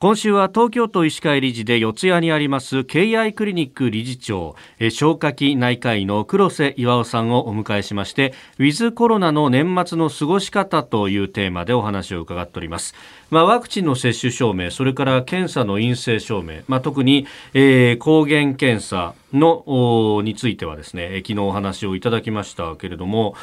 今週は東京都医師会理事で四谷にあります KI クリニック理事長消化器内科医の黒瀬岩尾さんをお迎えしましてウィズコロナの年末の過ごし方というテーマでお話を伺っております、まあ、ワクチンの接種証明それから検査の陰性証明、まあ、特に、えー、抗原検査のについてはですね昨日お話をいただきましたけれども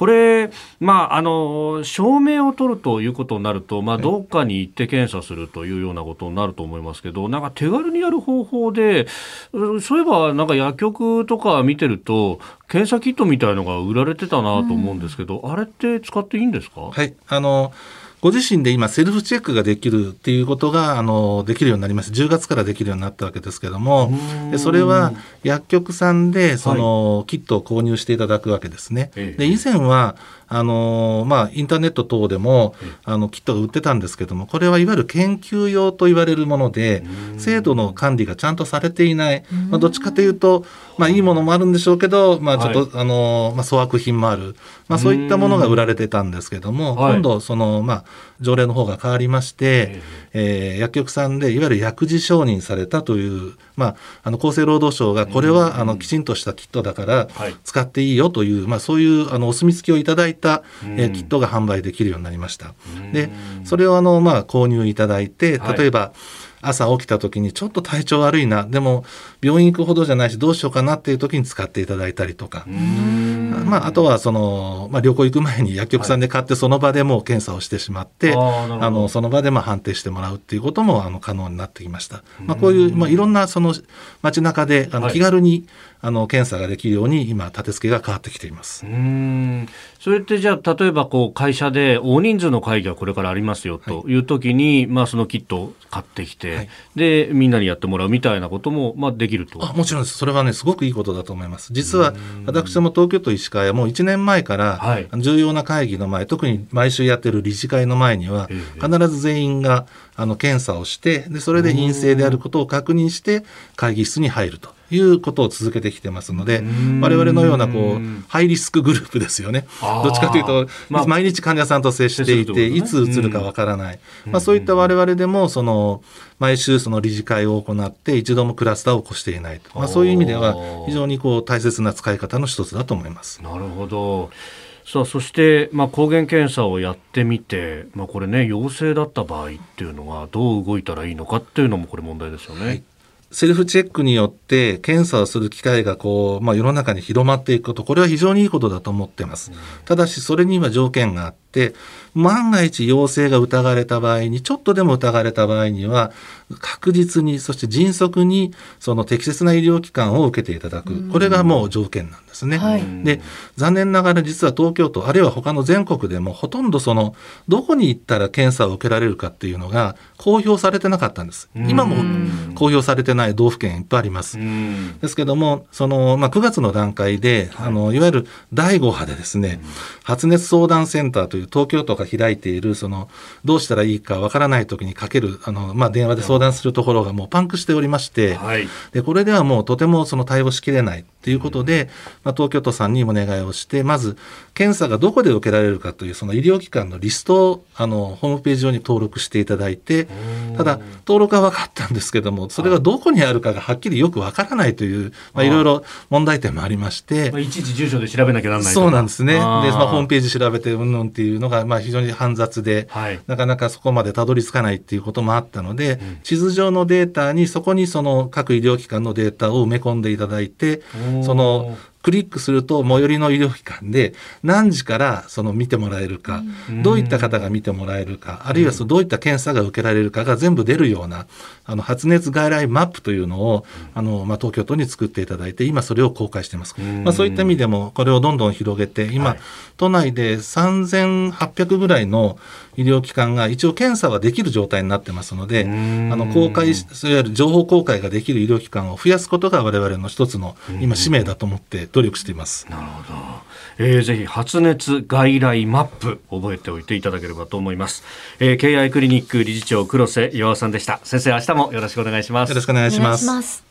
これ、まあ、あの証明を取るということになると、まあ、どっかに行って検査するというようなことになると思いますけど、なんか手軽にやる方法で、そういえばなんか薬局とか見てると、検査キットみたいのが売られてたなと思うんですけど、うん、あれって使っていいんですか？はい。あのご自身で今セルフチェックができるっていうことがあのできるようになりました。10月からできるようになったわけですけども。でそれは薬局さんでその、はい、キットを購入していただくわけですね。で以前はあのまあ、インターネット等でもあのキットが売ってたんですけどもこれはいわゆる研究用と言われるもので制度の管理がちゃんとされていない、まあ、どっちかというと、まあ、いいものもあるんでしょうけど、まあ、ちょっと、はい、あのまあ、粗悪品もある、まあ、そういったものが売られてたんですけども今度その、まあ、条例の方が変わりまして、えー、薬局さんでいわゆる薬事承認されたという、まあ、あの厚生労働省がこれはあのきちんとしたキットだから使っていいよという、まあ、そういうあのお墨付きをいただいた、えー、キットが販売できるようになりました。でそれをあの、まあ、購入いただいて例えば、はい朝起きた時にちょっと体調悪いな。でも病院行くほどじゃないしどうしようかなっていう時に使っていただいたりとか、まあ、あとはその、まあ、旅行行く前に薬局さんで買ってその場でもう検査をしてしまって、はい、あのその場でまあ判定してもらうっていうこともあの可能になってきました。まあ、こういう、まあ、いろんなその街中であの気軽に、あの検査ができるように今立て付けが変わってきています。うん。それってじゃあ例えばこう会社で大人数の会議がこれからありますよとい。う時に、はい、まあ、そのキットを買ってきて、はい、でみんなにやってもらうみたいなことも、まあ、できると。あもちろんです。それはねすごくいいことだと思います。実は私も東京都医師会はもう1年前から、はい、重要な会議の前特に毎週やってる理事会の前には必ず全員があの検査をしてでそれで陰性であることを確認して会議室に入ると。いうことを続けてきてますので我々のようなこうハイリスクグループですよね。どっちかというと、まあ、毎日患者さんと接していて、ね、いつうつるかわからない、まあ、そういった我々でもその毎週その理事会を行って一度もクラスターを起こしていないと、まあ、そういう意味では非常にこう大切な使い方の一つだと思います。なるほど。さあそして、まあ、抗原検査をやってみて、まあ、これね陽性だった場合っていうのはどう動いたらいいのかっていうのもこれ問題ですよね。はいセルフチェックによって検査をする機会がこう、まあ、世の中に広まっていくこと、これは非常にいいことだと思ってます。ただし、それには条件があって、万が一陽性が疑われた場合に、ちょっとでも疑われた場合には、確実に、そして迅速に、その適切な医療機関を受けていただく。これがもう条件なんですね。はい、で、残念ながら実は東京都、あるいは他の全国でも、ほとんどその、どこに行ったら検査を受けられるかっていうのが、公表されてなかったんです。今も公表されてない道府県いっぱいあります。ですけども、その、まあ、9月の段階で、はい、あの、いわゆる第5波でですね、発熱相談センターという東京都が開いている、その、どうしたらいいかわからない時にかける、あの、まあ、電話で相談するところがもうパンクしておりまして、はい、で、これではもうとてもその対応しきれないということで、まあ、東京都さんにお願いをして、まず、検査がどこで受けられるかという、その医療機関のリストを、あの、ホームページ上に登録していただいて、ただ、登録は分かったんですけども、それがどこにあるかがはっきりよく分からないという、まあ、いろいろ問題点もありまして、まあ、いちいち住所で調べなきゃならないそうなんですね。で、まあ、ホームページ調べて、うんぬんっていうのが、まあ、非常に煩雑で、はい、なかなかそこまでたどり着かないっていうこともあったので、うん、地図上のデータに、そこにその各医療機関のデータを埋め込んでいただいて、そのクリックすると最寄りの医療機関で何時からその見てもらえるか、どういった方が見てもらえるか、あるいはそのどういった検査が受けられるかが全部出るようなあの発熱外来マップというのをあの、まあ、東京都に作っていただいて今それを公開しています。まあ、そういった意味でもこれをどんどん広げて今、はい、都内で3800ぐらいの医療機関が一応検査はできる状態になってますので、あの公開、いわゆる情報公開ができる医療機関を増やすことが我々の一つの今使命だと思って努力しています。なるほど。えー、ぜひ発熱外来マップ覚えておいていただければと思います。えー、KI クリニック理事長黒瀬岩尾さんでした。先生明日もよろしくお願いします。よろしくお願いします。